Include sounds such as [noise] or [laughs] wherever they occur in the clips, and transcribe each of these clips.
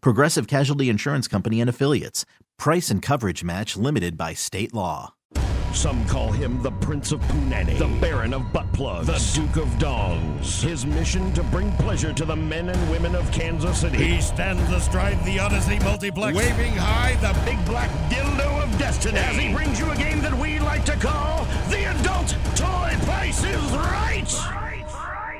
Progressive Casualty Insurance Company and Affiliates. Price and coverage match limited by state law. Some call him the Prince of Punani, the Baron of Butt Plugs, the Duke of Dongs. His mission to bring pleasure to the men and women of Kansas City. He stands astride the Odyssey Multiplex, waving high the big black dildo of destiny. As he brings you a game that we like to call the Adult Toy Price is Right.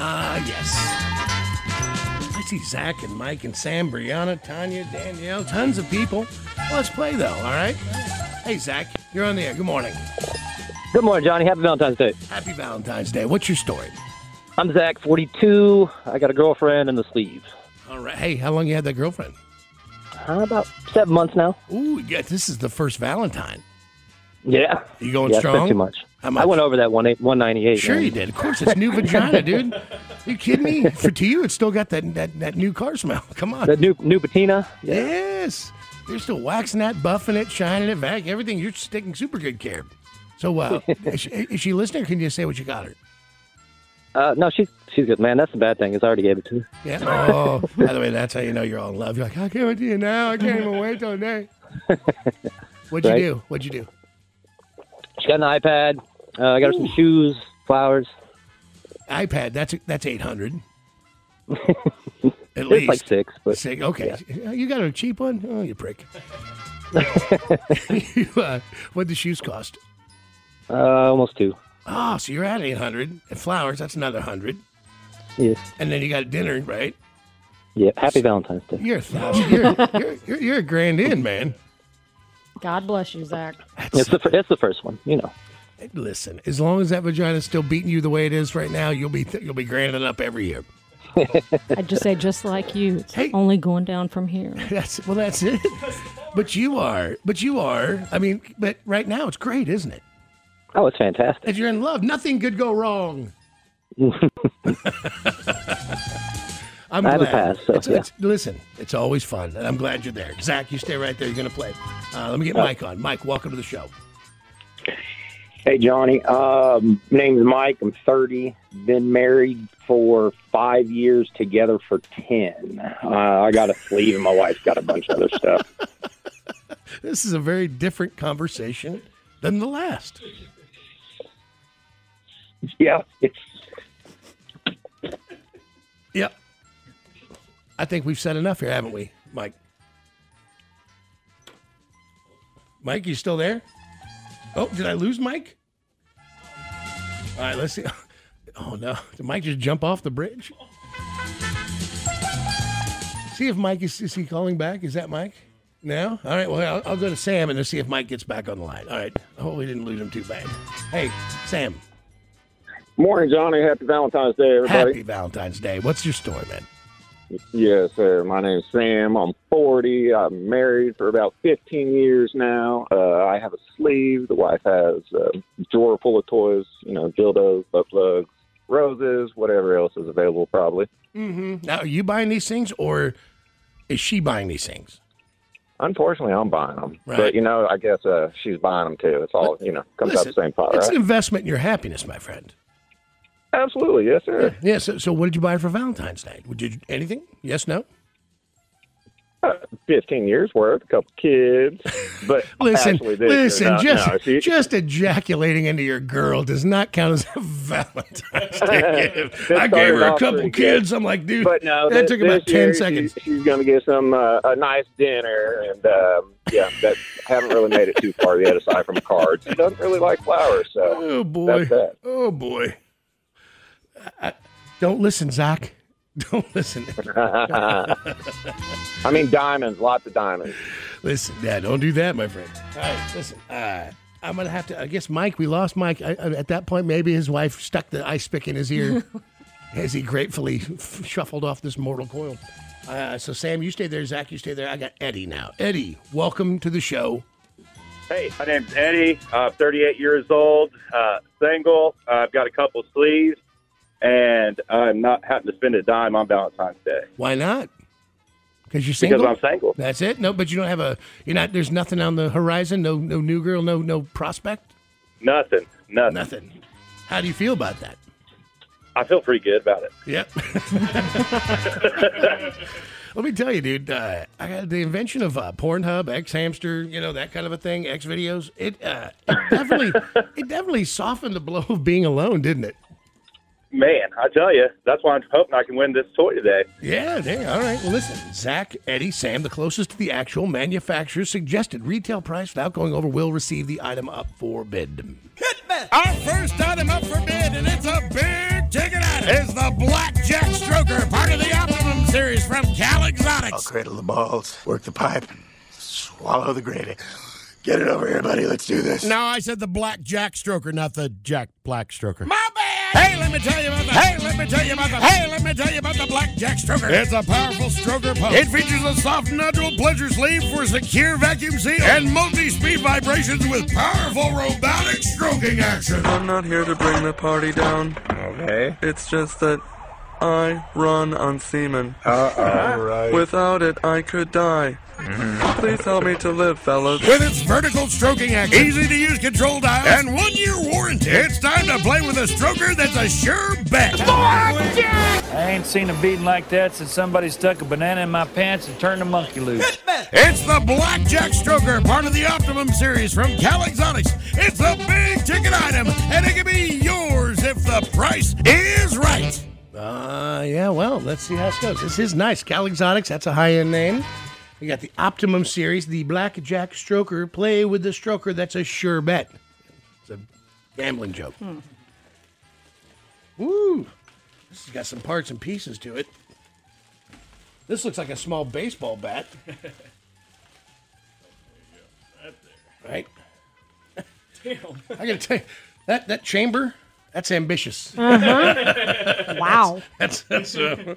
Ah, yes. I see Zach and Mike and Sam, Brianna, Tanya, Danielle, tons of people. Let's play, though, all right? Hey, Zach, you're on the air. Good morning. Good morning, Johnny. Happy Valentine's Day. Happy Valentine's Day. What's your story? I'm Zach, 42. I got a girlfriend in the sleeve. All right. Hey, how long you had that girlfriend? Uh, about seven months now. Ooh, yeah, this is the first Valentine. Yeah. You going yeah, strong? Too much. Much? I went over that one eight, 198. Sure man. you did. Of course, it's new vagina, dude. you kidding me? [laughs] For to you, it's still got that that, that new car smell. [laughs] Come on. The new new patina. Yeah. Yes. You're still waxing that, buffing it, shining it, back, everything. You're taking super good care. So, uh, [laughs] is, she, is she listening, or can you say what you got her? Uh, no, she's she's good, man. That's the bad thing is I already gave it to her. Yeah. Oh, by the way, that's how you know you're all in love. You're like, I can't wait to you now. I can't even wait till day. What'd you do? What'd you do? She got an iPad. Uh, I got her some shoes, flowers. iPad. That's that's eight hundred. [laughs] At It's least like six, but Six. Okay. You got a cheap one? Oh, you prick. [laughs] [laughs] you, uh, what the shoes cost? uh, almost two. Oh, so you're at 800. And flowers, that's another 100. Yes. And then you got dinner, right? Yeah. Happy Valentine's Day. You're a thousand. You're, you're, you're, you're a grand in, man. God bless you, Zach. It's the fir- it's the first one. You know. Listen, as long as that vagina's still beating you the way it is right now, you'll be you'll be granding up every year. [laughs] I just say, just like you, it's Hey. only going down from here. [laughs] That's well, that's it. But you are, but you are. I mean, but right now it's great, isn't it? Oh, it's fantastic. If you're in love, nothing could go wrong. [laughs] I'm I glad. pass, so, It's- yeah. it's- listen, it's always fun, and I'm glad you're there. Zach, you stay right there. You're going to play. Uh, let me get Mike on. Mike, welcome to the show. Hey, Johnny. Um, name's Mike. I'm 30. Been married for five years, together for 10. Uh, I got a sleeve, and my wife's got a bunch of other stuff. [laughs] This is a very different conversation than the last. Yeah, it's I think we've said enough here, haven't we, Mike? Mike, you still there? Oh, did I lose Mike? All right, let's see. [laughs] Oh no, did Mike just jump off the bridge? See if Mike is, is he calling back? Is that Mike? No. All right. Well, I'll, I'll go to Sam and see if Mike gets back on the line. All right. Oh, we didn't lose him too bad. Hey, Sam. morning, Johnny. Happy Valentine's Day, everybody. Happy Valentine's Day. What's your story, man? Yes, sir. My name's Sam. I'm 40. I'm married for about 15 years now. Uh, I have a sleeve. The wife has a drawer full of toys. You know, dildos, butt plugs, roses, whatever else is available, probably. Mm-hmm. Now, are you buying these things or is she buying these things? Unfortunately, I'm buying them, Right. but you know, I guess uh, she's buying them too. It's all you know comes out Listen, the same pot, It's right? an investment in your happiness, my friend. Absolutely, yes, sir. Yeah. So, so what did you buy for Valentine's Day? Did you anything? Yes, no. Uh, Fifteen years worth, a couple kids, but [laughs] Listen, actually, this year, listen. no, just, no, she- just ejaculating into your girl does not count as a [laughs] Valentine's Day [laughs] gift. I gave her a couple kids. good. I'm like, dude, But no, that this- took about ten seconds. She, she's going to get some uh, a nice dinner, and um, yeah, that haven't really made it too far yet. Aside from cards, she doesn't really like flowers, so Oh boy. that's that. Oh boy. I, don't listen, Zach. [laughs] Don't listen. [laughs] I mean, diamonds, lots of diamonds. listen, yeah, don't do that, my friend. All right, listen. Uh, I'm gonna have to. I guess Mike. We lost Mike. I, I- at that point, maybe his wife stuck the ice pick in his ear [laughs] as he gratefully f- shuffled off this mortal coil. Uh, so Sam, you stay there. Zach, you stay there. I got Eddie now. Eddie, welcome to the show. Hey, my name's Eddie. I'm 38 years old, uh, single. I've got a couple sleeves, and I'm not having to spend a dime on Valentine's Day Why not? Because you're single. because I'm single. That's it. No, but you don't have a. You're not. There's nothing on the horizon. No, no new girl. No, no prospect. Nothing, nothing. Nothing. How do you feel about that? I feel pretty good about it. Yep. [laughs] Let me tell you, dude. Uh, I got the invention of uh, Pornhub, X Hamster, you know that kind of a thing, X videos. It, uh, it definitely, [laughs] it definitely softened the blow of being alone, didn't it? Man, I tell you, that's why I'm hoping I can win this toy today. Yeah, dang. All right. Well, listen, Zach, Eddie, Sam, the closest to the actual manufacturer's suggested retail price without going over, will receive the item up for bid. Hit me! Our first item up for bid, and it's a big ticket item, is the Blackjack Stroker, part of the Optimum series from Cal Exotics. I'll cradle the balls, work the pipe, swallow the gravy. Get it over here, buddy. Let's do this. No, I said the Blackjack Stroker, not the Jack Black Stroker. My bad. Hey, let me tell you about the. Hey, let me tell you about the. Hey, let me tell you about the Blackjack Stroker. It's a powerful stroker pump. It features a soft nodule pleasure sleeve for secure vacuum seal and multi-speed vibrations with powerful robotic stroking action. I'm not here to bring the party down. Okay. It's just that I run on semen. Uh-oh. Right. Without it, I could die. Mm-hmm. Please help me to live, fellas. With its vertical stroking action, easy to use control dial, and one year warranty, it's time to play with a stroker that's a sure bet. Blackjack! I ain't seen a beating like that since somebody stuck a banana in my pants and turned a monkey loose. It's the Blackjack Stroker, part of the Optimum series from Cal Exotics. It's a big ticket item, and it can be yours if the price is right. Uh, yeah, well, let's see how it goes. This is nice. Cal Exotics, that's a high end name. We got the Optimum Series, the Blackjack Stroker. Play with the stroker, that's a sure bet. It's a gambling joke. Woo! This has got some parts and pieces to it. This looks like a small baseball bat. [laughs] right? Damn. I gotta tell you, that, that chamber, that's ambitious. Uh-huh. [laughs] Wow. That's, that's uh,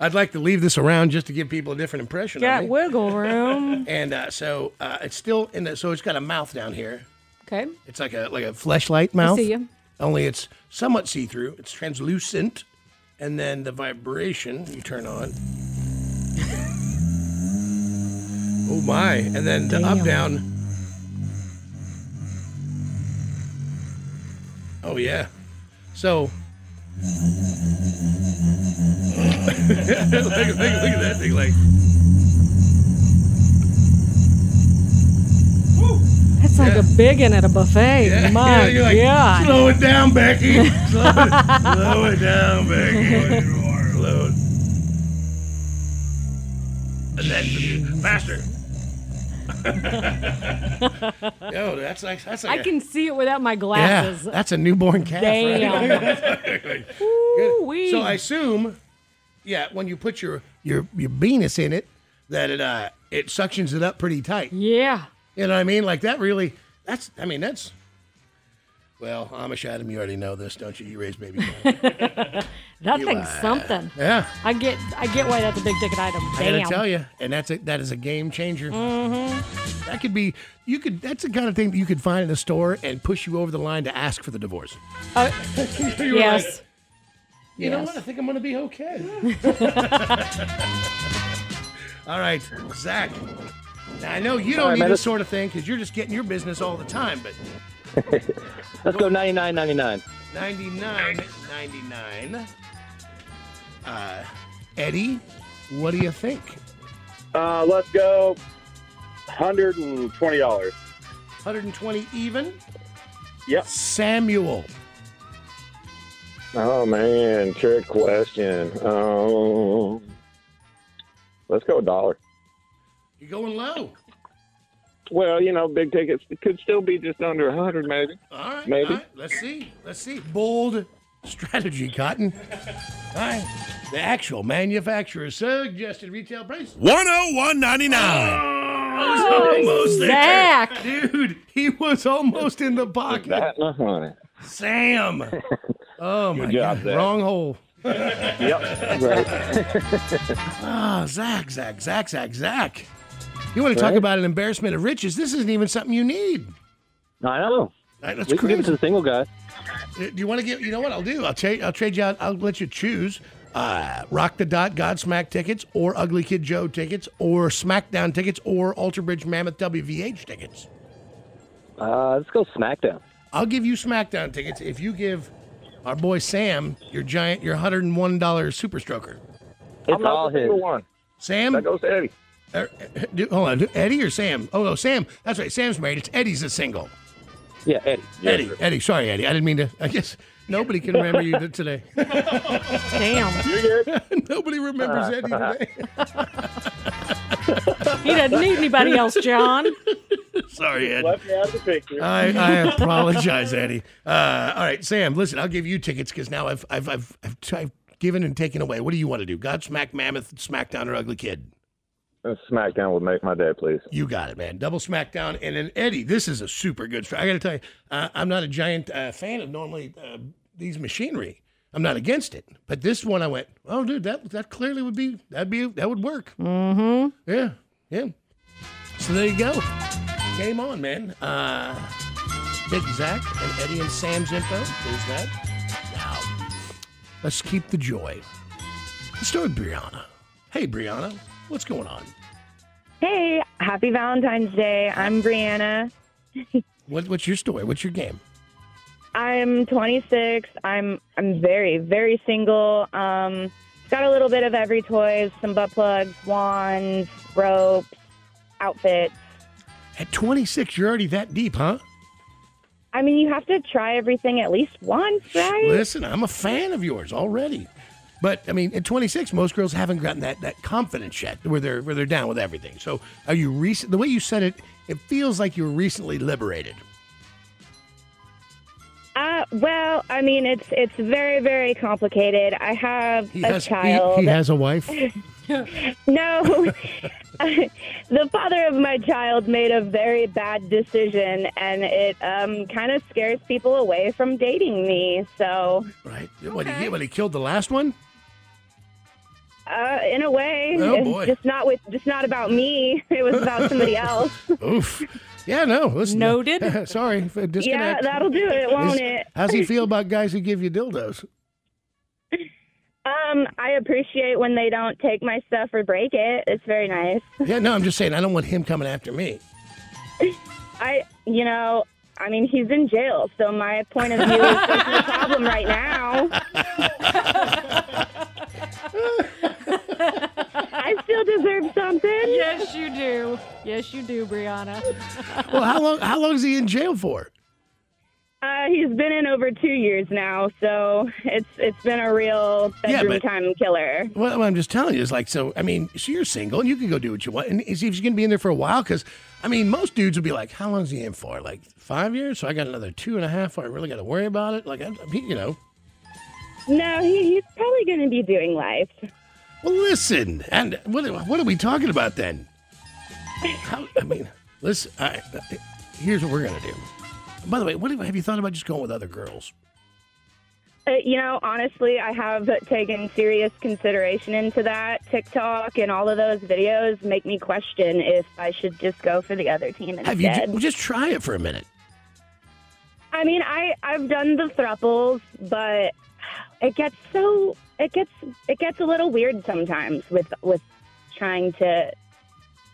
I'd like to leave this around just to give people a different impression. Got of me. wiggle room. And uh, so uh, it's still in the, so it's got a mouth down here. Okay. It's like a like a fleshlight mouth. I see ya. Only it's somewhat see through. It's translucent, and then the vibration you turn on. [laughs] oh my! And then the up down. Oh yeah. So. [laughs] look, look, look at that thing! Like. That's like a big one at a buffet. [laughs] My Yeah, like, God. Slow it down, Becky. [laughs] Slow it, slow it down, Becky. Oh, slow it. And then faster. [laughs] Yo, that's like that's like I a- can see it without my glasses. yeah, that's a newborn calf. Damn. [laughs] Right? So I assume, yeah, when you put your your your penis in it, that it uh it suctions it up pretty tight. Yeah. You know what I mean? Like that really. That's. I mean that's. Well, Amish Adam, you already know this, don't you? You raised baby. [laughs] That You, thing's something. Yeah. I get I get why that's a big ticket item. I Damn. gotta tell you, and that's a, that is a game changer. Mm-hmm. That could be you could. That's the kind of thing that you could find in a store and push you over the line to ask for the divorce. Uh, [laughs] You're yes. like, you know what? I think I'm gonna be okay. [laughs] All right, Zach. Now I know you All don't right, need this sort of thing because you're just getting your business all the time. But [laughs] Let's go 99 99. 99 99. Uh, Eddie, what do you think? Uh, let's go $120. 120 even? Yep. Samuel. Oh man, trick question. Um, let's go a dollar. You're going low. Well, you know, big tickets it could still be just under a hundred, maybe. All right. Maybe. all right, Let's see. Let's see. Bold strategy, Cotton. All right. The actual manufacturer's suggested retail price. 101.99. Oh, almost there. Zach. Dude, he was almost in the pocket. That and a. Sam. [laughs] Oh, my Good job, God. Zach. Wrong hole. Yep. Right. [laughs] Ah, Zach, Zach, Zach, Zach, Zach. You want to talk Right. about an embarrassment of riches? This isn't even something you need. I know. Right, that's we can give it to crazy. the single guy. Uh, Do you want to give? You know what I'll do? I'll trade. I'll trade you out. I'll let you choose. Uh, Rock the Dot Godsmack tickets, or Ugly Kid Joe tickets, or SmackDown tickets, or Alter Bridge Mammoth WVH tickets. Uh, let's go SmackDown. I'll give you SmackDown tickets if you give our boy Sam your giant, your hundred and one dollar Super Stroker. It's I'm not all the his. single one. Sam, That goes to Eddie. Uh, uh, do- hold on, Eddie or Sam? Oh no, Sam. That's right. Sam's married. It's Eddie's a single. Yeah, Eddie. Eddie, Eddie. Sorry, Eddie. I didn't mean to. I guess nobody can remember you today. Damn. You're good. [laughs] nobody remembers Eddie today. [laughs] He doesn't need anybody else, John. [laughs] Sorry, Ed. Left me out of the picture. I, I apologize, Eddie. Uh, all right, Sam. Listen, I'll give you tickets because now I've I've I've, I've I've given and taken away. What do you want to do? God Godsmack, Mammoth, SmackDown, or Ugly Kid? A SmackDown would make my day, please. You got it, man. Double SmackDown, and then Eddie. This is a super good. stri- I got to tell you, uh, I'm not a giant uh, fan of normally uh, these machinery. I'm not against it, but this one I went, oh, dude, that that clearly would be that'd be that would work. Mm-hmm. Yeah, yeah. So there you go. Game on, man. Uh, Big Zach and Eddie and Sam's info. There's that. Now, let's keep the joy. Let's start with Brianna. Hey, Brianna, what's going on? Hey, happy Valentine's Day. I'm Brianna. [laughs] What, what's your story? What's your game? I'm 26. I'm I'm very very single. Um, got a little bit of every toys, some butt plugs, wands, ropes, outfits. At 26, you're already that deep, huh? I mean, you have to try everything at least once, right? Listen, I'm a fan of yours already. But I mean, at 26, most girls haven't gotten that, that confidence yet, where they're where they're down with everything. So, are you recent? The way you said it, it feels like you're recently liberated. Uh, well, I mean, it's it's very very complicated. I have He a has child. he has a wife. [laughs] no, [laughs] the father of my child made a very bad decision, and it um, kind of scares people away from dating me. So, Right. What, he, what, he killed the last one? Uh, in a way, Oh, boy. just not with just not about me. [laughs] It was about somebody else. [laughs] Oof. Yeah, no. Listen, Noted. [laughs] Sorry, for yeah, that'll do it, won't Is- it? How's he feel about guys who give you dildos? Um, I appreciate when they don't take my stuff or break it. It's very nice. Yeah, no, I'm just saying I don't want him coming after me. I, you know, I mean, he's in jail, so my point of view is there's no problem right now. I still deserve something. Yes, you do. Yes, you do, Brianna. [laughs] Well, how long? How long is he in jail for? Uh, he's been in over two years now, so it's it's been a real Yeah, bedroom but- time killer. Well, what I'm just telling you is like, so I mean, so you're single and you can go do what you want, and is he going to be in there for a while? Because I mean, most dudes would be like, how long is he in for? Like five years? So I got another two and a half. I really got to worry about it. Like, I, I mean, you know. No, he, he's probably going to be doing life. Well, listen, and what what are we talking about then? How, I mean, listen. I, here's what we're gonna do. By the way, what have you thought about just going with other girls? Uh, you know, honestly, I have taken serious consideration into that. TikTok and all of those videos make me question if I should just go for the other team Have you instead. ju- just try it for a minute? I mean, I I've done the thruples, but it gets so it gets it gets a little weird sometimes with with trying to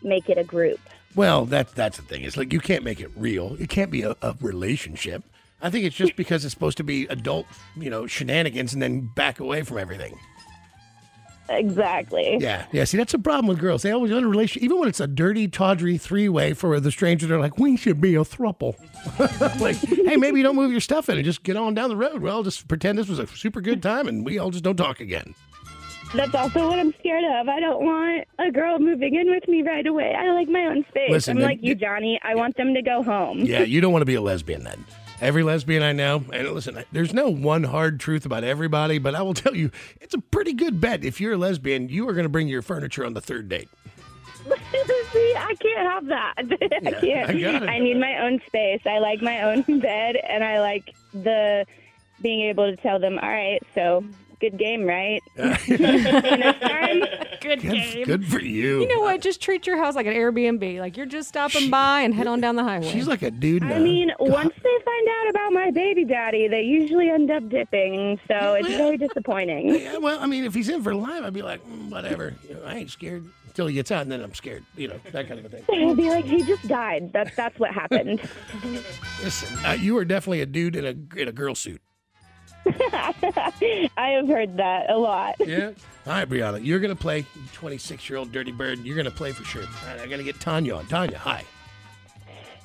make it a group. Well, that's that's the thing. It's like you can't make it real. It can't be a, a relationship. I think it's just [laughs] because it's supposed to be adult, you know, shenanigans, and then back away from everything. Exactly. Yeah, yeah. See, that's a problem with girls. They always in a relationship, even when it's a dirty, tawdry three-way for the stranger. They're like, "We should be a thruple." [laughs] like, hey, maybe you don't move your stuff in and just get on down the road. Well, just pretend this was a super good time, and we all just don't talk again. That's also what I'm scared of. I don't want a girl moving in with me right away. I like my own space. Listen, I'm like you, Johnny. I want them to go home. Yeah, you don't want to be a lesbian then. Every lesbian I know, and listen, there's no one hard truth about everybody, but I will tell you, it's a pretty good bet. If you're a lesbian, you are going to bring your furniture on the third date. [laughs] See, I can't have that. [laughs] I can't. I got it. I need my own space. I like my own [laughs] bed, and I like the being able to tell them, "All right, so good game, right?" [laughs] [laughs] Good game. Good for you. You know what? Just treat your house like an Airbnb. Like you're just stopping by and head on down the highway. She's like a dude. I mean, once they find out about my baby daddy, they usually end up dipping, so it's very disappointing. Yeah, well, I mean, if he's in for life, I'd be like, mm, whatever. You know, I ain't scared until he gets out, and then I'm scared. You know, that kind of a thing. [laughs] I'll be like, he just died. That's that's what happened. Listen, uh, you are definitely a dude in a in a girl suit. [laughs] I have heard that a lot. Yeah. All right, Brianna, you're gonna play. 26 year old dirty bird. You're gonna play for sure. All right, I gotta get Tanya on. Tanya, hi.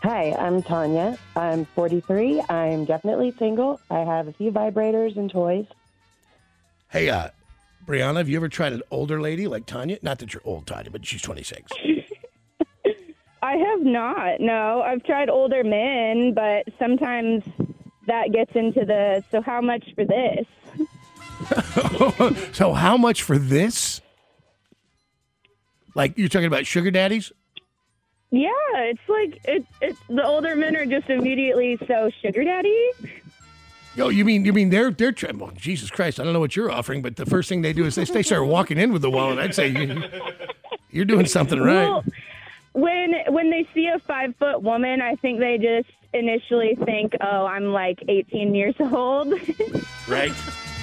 Hi, I'm Tanya. I'm 43. I'm definitely single. I have a few vibrators and toys. Hey, uh, Brianna, have you ever tried an older lady like Tanya? Not that you're old, Tanya, but she's 26. [laughs] I have not. No, I've tried older men, but sometimes that gets into the so how much for this? [laughs] so, how much for this? Like you're talking about sugar daddies? Yeah, it's like it, it. The older men are just immediately so sugar daddy. Oh, you mean you mean they're they're trying? Well, Jesus Christ, I don't know what you're offering, but the first thing they do is they, they start walking in with the wallet. I'd say you, you're doing something right. Well, when when they see a five foot woman, I think they just initially think, "Oh, I'm like 18 years [laughs] old." Right.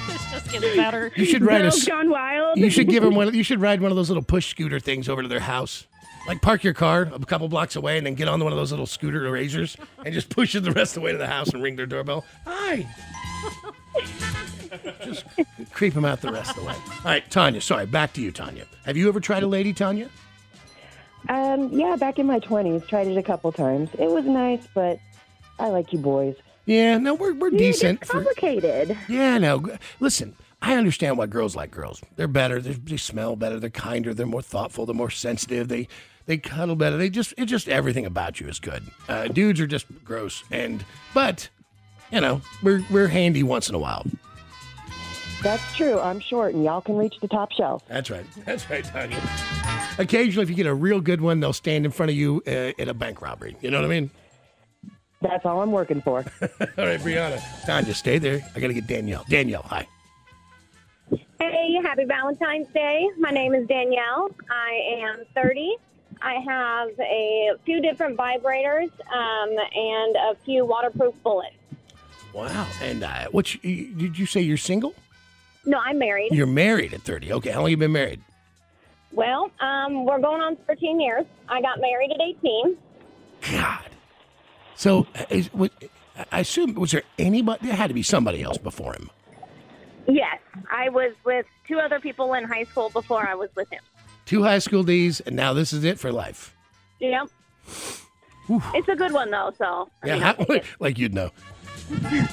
This just gets better. You should ride a. Girls s- gone wild. You should give them one. You should ride one of those little push scooter things over to their house. Like park your car a couple blocks away and then get on one of those little scooter razors and just push it the rest of the way to the house and ring their doorbell. Hi. just creep them out the rest of the way. All right, Tanya. Sorry, back to you, Tanya. Have you ever tried a lady, Tanya? Um, yeah, back in my 20s, tried it a couple times. It was nice, but I like you boys. Yeah, no, we're we're decent. for- complicated. Yeah, no. Listen, I understand why girls like girls. They're better. They, they smell better. They're kinder. They're more thoughtful. They're more sensitive. They they cuddle better. They just it just everything about you is good. Uh, dudes are just gross. And but you know we're we're handy once in a while. That's true. I'm short, and y'all can reach the top shelf. That's right. [laughs] That's right, Tanya. Occasionally, if you get a real good one, they'll stand in front of you uh, at a bank robbery. You know what I mean? That's all I'm working for. [laughs] All right, Brianna. Tanya, stay there. I got to get Danielle. Danielle, hi. Hey, happy Valentine's Day. My name is Danielle. I am 30. I have a few different vibrators um, and a few waterproof bullets. Wow. And uh, what you, did you say? You're single? No, I'm married. You're married at 30. Okay. How long you been married? Well, um, we're going on 13 years. I got married at 18. So, uh, is, was, I assume was there anybody? There had to be somebody else before him. Yes, I was with two other people in high school before I was with him. Two high school D's, and now this is it for life. Yep. It's a good one, though, so. I Yeah, mean, [laughs] how- like you'd know. [laughs]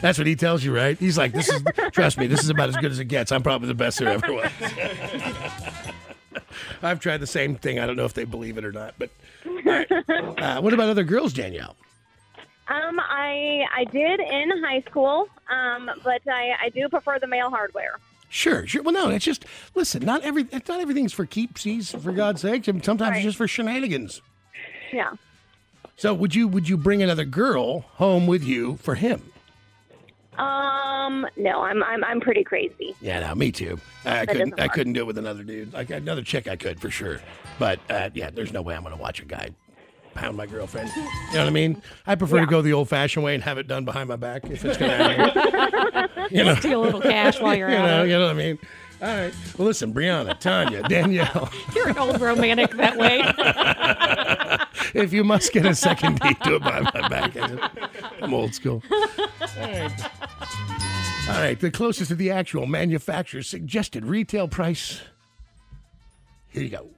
That's what he tells you, right? He's like, "This is trust me, this is about as good as it gets. I'm probably the best there ever was." [laughs] I've tried the same thing. I don't know if they believe it or not, but right. [laughs] Uh, what about other girls, Danielle? Um, I I did in high school, um, but I, I do prefer the male hardware. Sure, sure. Well, no, it's just listen. Not every, it's not everything's for keepsies. For God's sake, I mean, sometimes it's just for shenanigans. Yeah. So, would you would you bring another girl home with you for him? Um, no, I'm I'm I'm pretty crazy. Yeah, no, me too. I That couldn't. I couldn't do it with another dude. Like another chick, I could for sure. But uh, yeah, there's no way I'm going to watch a guy pound my girlfriend. You know what I mean? I prefer to go the old-fashioned way and have it done behind my back if it's going to happen. [laughs] You know, Steal a little cash while you're [laughs] you at know, you know what I mean. All right. Well, listen, Brianna, Tanya, [laughs] Danielle. You're an old romantic that way. If you must get a second date, do it behind my back. I just- I'm old school. All right. All right. The closest to the actual manufacturer's suggested retail price. Here you go.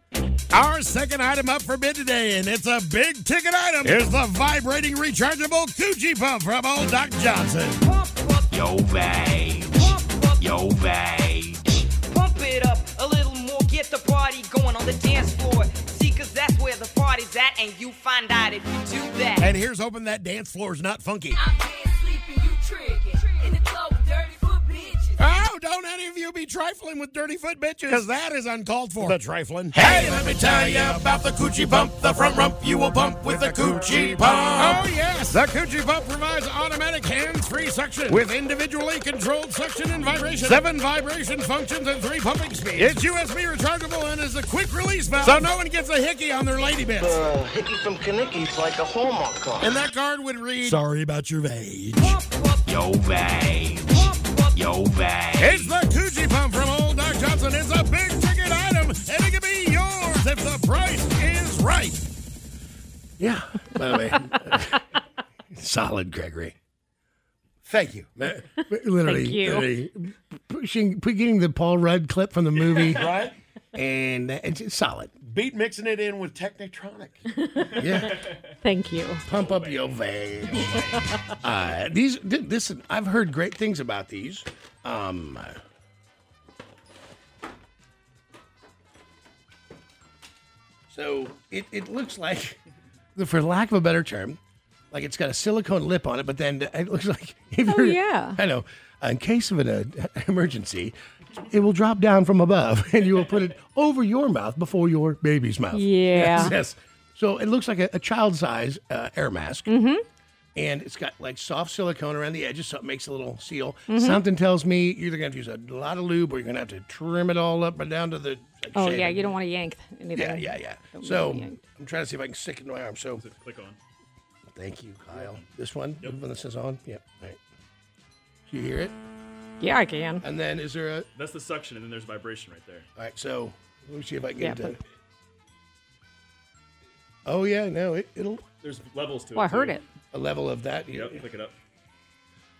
Our second item up for bid today, and it's a big ticket item. Here's the vibrating rechargeable Coochie Pump from old Doc Johnson. Yo, babe. Yo, babe. Pump it up a little more, get the party going on the dance floor. See, cause that's where the party's at, and you find out if you do that. And here's hoping that dance floor's not funky. Don't any of you be trifling with dirty foot bitches. Because that is uncalled for. The trifling. Hey, let me tell you about the Coochie Pump. The front rump you will pump with the Coochie Pump. Oh, yes. The Coochie Pump provides automatic hands-free suction with individually controlled suction and vibration. Seven vibration functions and three pumping speeds. It's USB rechargeable and is a quick release valve. So no one gets a hickey on their lady bits. Uh, hickey from Kanicki's like a Hallmark card. And that card would read, Sorry about your age. Yo, babe. Yo, babe. It's the Coochie Pump from Old Doc Johnson. It's a big ticket item, and it can be yours if the price is right. Yeah. By the way, [laughs] solid, Gregory. Thank you. Uh, literally, Thank you. literally pushing, put- getting the Paul Rudd clip from the movie, Right? and it's it's solid. Beat mixing it in with Technotronic. [laughs] Yeah. Thank you. Pump up your vein. [laughs] uh, these, th- this, I've heard great things about these. Um, so it, it looks like, [laughs] for lack of a better term, like it's got a silicone lip on it, but then it looks like if Oh, you're- yeah. I know. In case of an uh, emergency, it will drop down from above, [laughs] and you will put it over your mouth before your baby's mouth. Yeah. Yes. yes. So it looks like a, a child size uh, air mask. Mm-hmm. And it's got like soft silicone around the edges, so it makes a little seal. Mhm. Something tells me you're either going to use a lot of lube or you're going to have to trim it all up and down to the. like, Oh yeah, you don't want to yank anything. Yeah, yeah, yeah. Don't So. I'm trying to see if I can stick it in my arm. So click on. thank you, Kyle. This one, the one that says on. Yep. All right. Do you hear it? Yeah, I can. And then is there a? That's the suction, and then there's vibration right there. All right. So let me see if I can Yeah, get it. but- Oh yeah, no, it, it'll There's levels to it. I heard too. it. a level of that. Yep, click it up.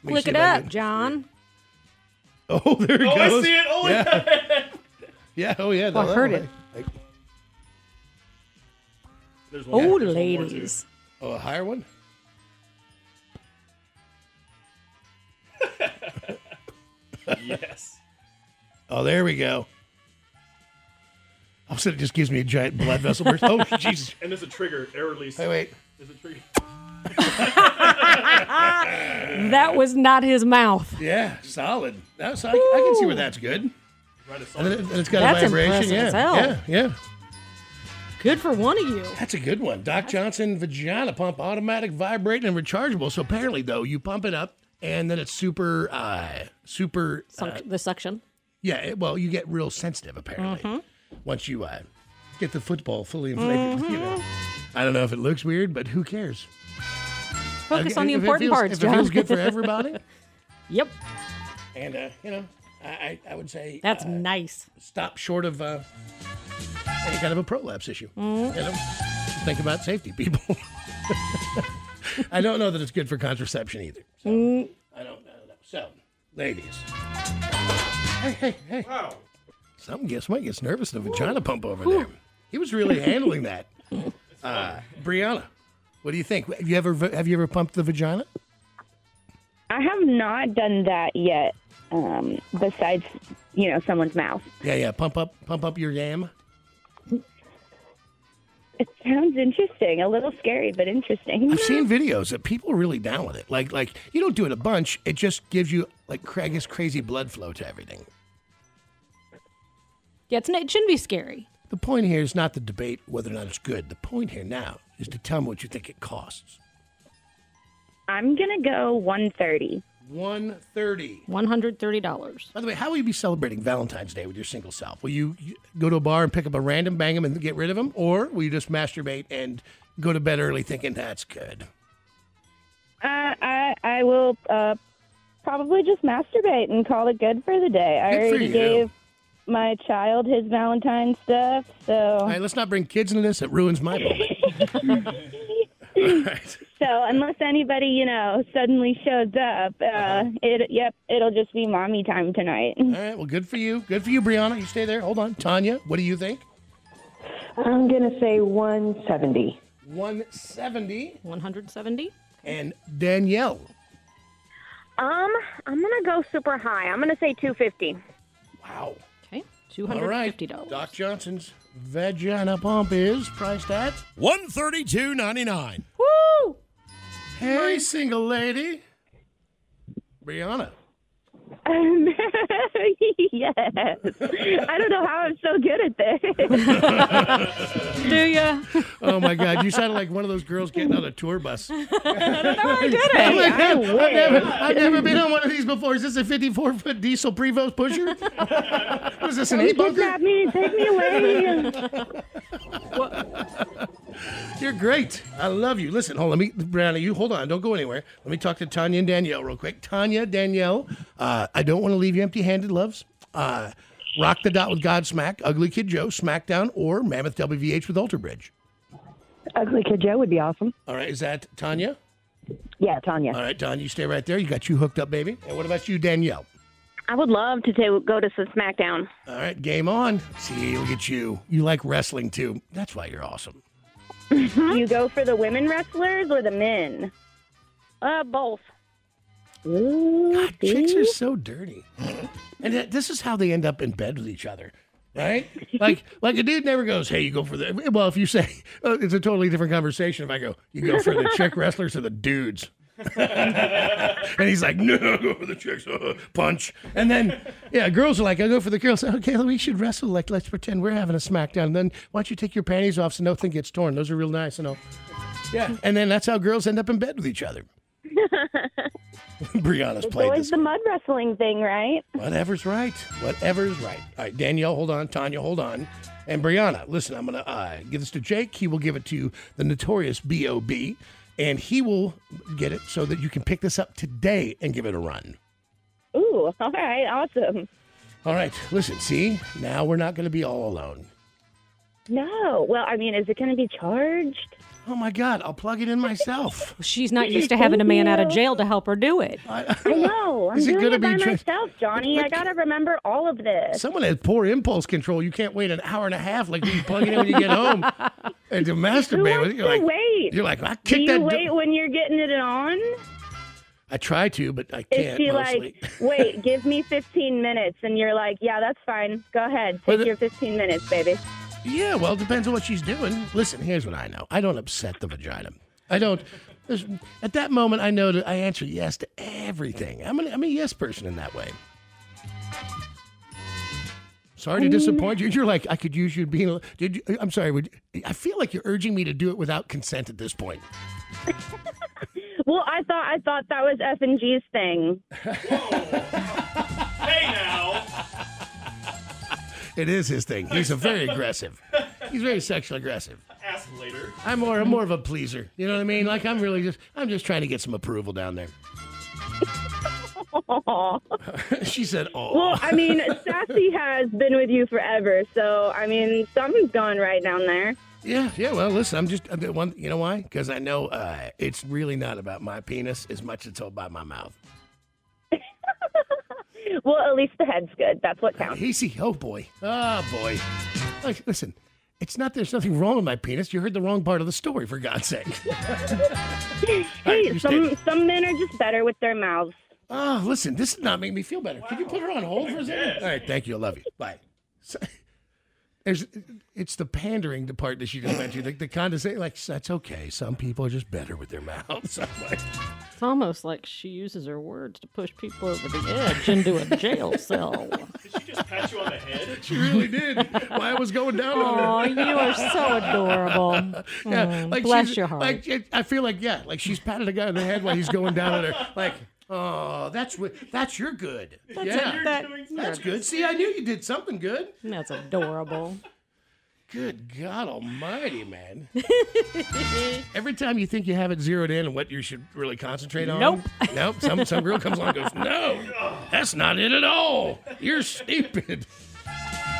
Click it up, John. Oh, [laughs] there it Oh, I see it. Oh, yeah. yeah. [laughs] Oh, yeah. Well, I heard level, it. like- There's one Oh, more. There's one more, too. ladies. oh, a higher one. [laughs] yes. Oh, there we go. All of a sudden, it just gives me a giant blood vessel burst. Oh, [laughs] Jesus. And there's a trigger, air release. Wait, wait. There's a trigger. [laughs] That was not his mouth. Yeah, solid. That's, I, I can see where that's good. Right as And, it, and it's got That's a vibration. impressive Yeah, as hell. yeah, yeah. Good for one of you. That's a good one. Doc Johnson vagina pump, automatic, vibrating, and rechargeable. So apparently, though, you pump it up, and then it's super, uh, super. Uh, the suction. yeah, it- well, you get real sensitive apparently Mhm. once you uh, get the football fully inflated. You know, Mm-hmm. I don't know if it looks weird, but who cares? Focus on the if it important feels- parts, If John. it feels good for everybody, [laughs] Yep, and uh, you know, I, I, I would say that's uh, nice. stop short of uh, any kind of a prolapse issue. Mhm. You know, think about safety, people. [laughs] I don't know that it's good for contraception either. So Mm, I don't, I don't know. So, ladies, hey, hey, hey. Wow. Something gets somebody gets nervous in the vagina pump over there. He was really handling that. Uh, Brianna, what do you think? Have you ever have you ever pumped the vagina? I have not done that yet. Um, besides, you know, someone's mouth. Yeah, yeah. Pump up, pump up your yam. It sounds interesting. A little scary, but interesting. I've seen videos that people are really down with it. Like, like you don't do it a bunch. It just gives you like cra- I guess crazy blood flow to everything. yeah, it's, n- it shouldn't be scary. The point here is not the debate whether or not it's good. The point here now is to tell me what you think it costs. I'm gonna go 130. One thirty. One hundred thirty dollars. By the way, how will you be celebrating Valentine's Day with your single self? Will you you go to a bar and pick up a random, bang him, and get rid of him, or will you just masturbate and go to bed early thinking that's good? Uh, I I will uh, probably just masturbate and call it good for the day. I Good for already you. gave my child his Valentine's stuff. So, All right, let's not bring kids into this. It ruins my [laughs] moment. All [laughs] right. so unless anybody you know suddenly shows up, uh, it yep, it'll just be mommy time tonight. All right. Well, good for you. Good for you, Brianna. You stay there. Hold on. Tanya, what do you think? I'm going to say 170. 170. 170. And Danielle. Um, I'm gonna go super high. I'm gonna say 250. Wow. Okay. All right. Doc Johnson's vagina pump is priced at one thirty two ninety nine. Woo! Hey, single lady. Brianna. [laughs] Yes. I don't know how I'm so good at this. [laughs] Do ya? Oh my God! You sounded like one of those girls getting on a tour bus. [laughs] I don't know I did oh, it. I'm like, I I've, never, I've never been on one of these before. Is this a 54 foot diesel Prevost pusher? what is this, an eight bunker? Kidnap me, take me away. You're great. I love you. Listen, hold on. Let me, Brianna, you hold on. Don't go anywhere. Let me talk to Tanya and Danielle real quick. Tanya, Danielle, uh, I don't want to leave you empty handed, loves. Uh, Rock the Dot with Godsmack, Ugly Kid Joe, SmackDown, or Mammoth WVH with Alter Bridge. Ugly Kid Joe would be awesome. All right, is that Tanya? Yeah, Tanya. All right, Tanya, you stay right there. You got you hooked up, baby. And what about you, Danielle? I would love to ta- go to some SmackDown. All right, game on. See, look at you. You like wrestling too. That's why you're awesome. You go for the women wrestlers or the men? Uh, both. God, chicks are so dirty. And that- this is how they end up in bed with each other, right? Like, like a dude never goes, "Hey, you go for the." Well, if you say uh, it's a totally different conversation. If I go, "You go for the chick [laughs] wrestlers or the dudes," [laughs] and he's like, "No, go for the chicks." Uh, punch. And then, yeah, girls are like, "I go for the girls." [laughs] Okay, we should wrestle. Like, let's pretend we're having a smackdown. And then why don't you take your panties off so nothing gets torn? Those are real nice, you know. Yeah, and then that's how girls end up in bed with each other. [laughs] Brianna's It's played always this. the mud wrestling thing, right? Whatever's right. Whatever's right. All right, Danielle, hold on. Tanya, hold on. And Brianna, listen, I'm going to uh, give this to Jake. He will give it to the notorious B.O.B., and he will get it so that you can pick this up today and give it a run. Ooh, [laughs] all right, awesome. All right, listen, see, now we're not going to be all alone. No, well, I mean, is it going to be charged? Oh my God, I'll plug it in myself. [laughs] She's not used to having a man out of jail to help her do it. I know. [laughs] I'm Is it doing gonna it by be tra- myself, Johnny. I got to remember all of this. Someone has poor impulse control. You can't wait an hour and a half like you plug it in when you get home [laughs] and to masturbate with it. You're to like, wait? You're like, I Do kicked you that. do- wait when you're getting it on? I try to, but I Is can't Is she mostly. like, wait, give me 15 minutes? And you're like, yeah, that's fine. Go ahead. Well, Take the- your 15 minutes, baby. Yeah, well, it depends on what she's doing. Listen, here's what I know. I don't upset the vagina. I don't. there's- At that moment, I know that I answer yes to everything. I'm, an, I'm a yes person in that way. Sorry to disappoint you. You're like I could use you being. Did you? I'm sorry. Would I feel like you're urging me to do it without consent at this point? [laughs] Well, I thought I thought that was F and G's thing. [laughs] Hey now. It is his thing. He's a very aggressive. He's very sexually aggressive. Ask later. I'm more. I'm more of a pleaser. You know what I mean? Like I'm really just. I'm just trying to get some approval down there. [laughs] she said, "Oh." Well, I mean, Sassy has been with you forever, so I mean, something's going right down there. Yeah, yeah. Well, listen, I'm just I'm the one. You know why? Because I know uh, it's really not about my penis as much as it's all about my mouth. Well, at least the head's good. That's what counts. Easy. Oh boy. Oh boy. Like, listen, it's not. There's nothing wrong with my penis. You heard the wrong part of the story, for God's sake. [laughs] Hey, you some some men are just better with their mouths. Oh, listen, this is not making me feel better. Can you put her on hold for a second? All right, thank you. I love you. Bye. So- [laughs] there's, it's the pandering the part that she just mentioned, the, the condescending. Like that's okay. Some people are just better with their mouths. [laughs] I'm like, It's almost like she uses her words to push people over the edge into a jail [laughs] cell. Did she just pat you on the head? She really did. Why I was going down on her. Oh, you are so adorable. Yeah, Mm, like bless your heart. Like I feel like yeah, like she's patted a guy on the head while he's going down on her. Like, oh, that's what that's your good. That's yeah, it, that- that's good. See, I knew you did something good. That's adorable. Good God Almighty, man! [laughs] Every time you think you have it zeroed in and what you should really concentrate on, Nope. [laughs] nope. Some some girl comes along and goes, "No, that's not it at all. You're stupid."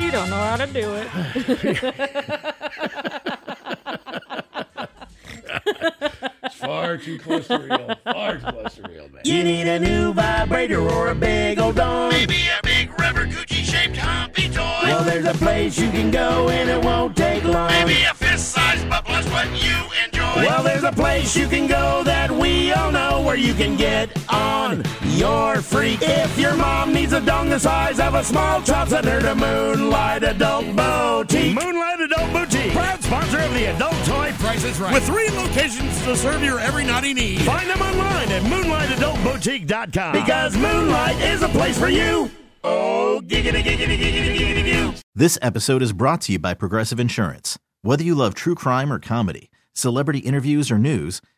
You don't know how to do it. [laughs] It's far too close to real. Far too close to real, man. You need a new vibrator or a big old dong. Maybe a big rubber Gucci shaped humpy toy. Well, there's a place you can go and it won't take long. Maybe a fist size bubbler's what you enjoy. Well, there's a place you can go that we all know where you can get on your freak. If your mom needs a dong the size of a small chop, send her to Moonlight Adult Boutique. Moonlight Adult Boutique, proud sponsor of the Adult Toy Price is Right. With three locations to serve your every naughty need. Find them online at moonlightadultboutique.com. Because Moonlight is a place for you. Oh, giggity, giggity, giggity, giggity, giggity. This episode is brought to you by Progressive Insurance. Whether you love true crime or comedy, celebrity interviews or news,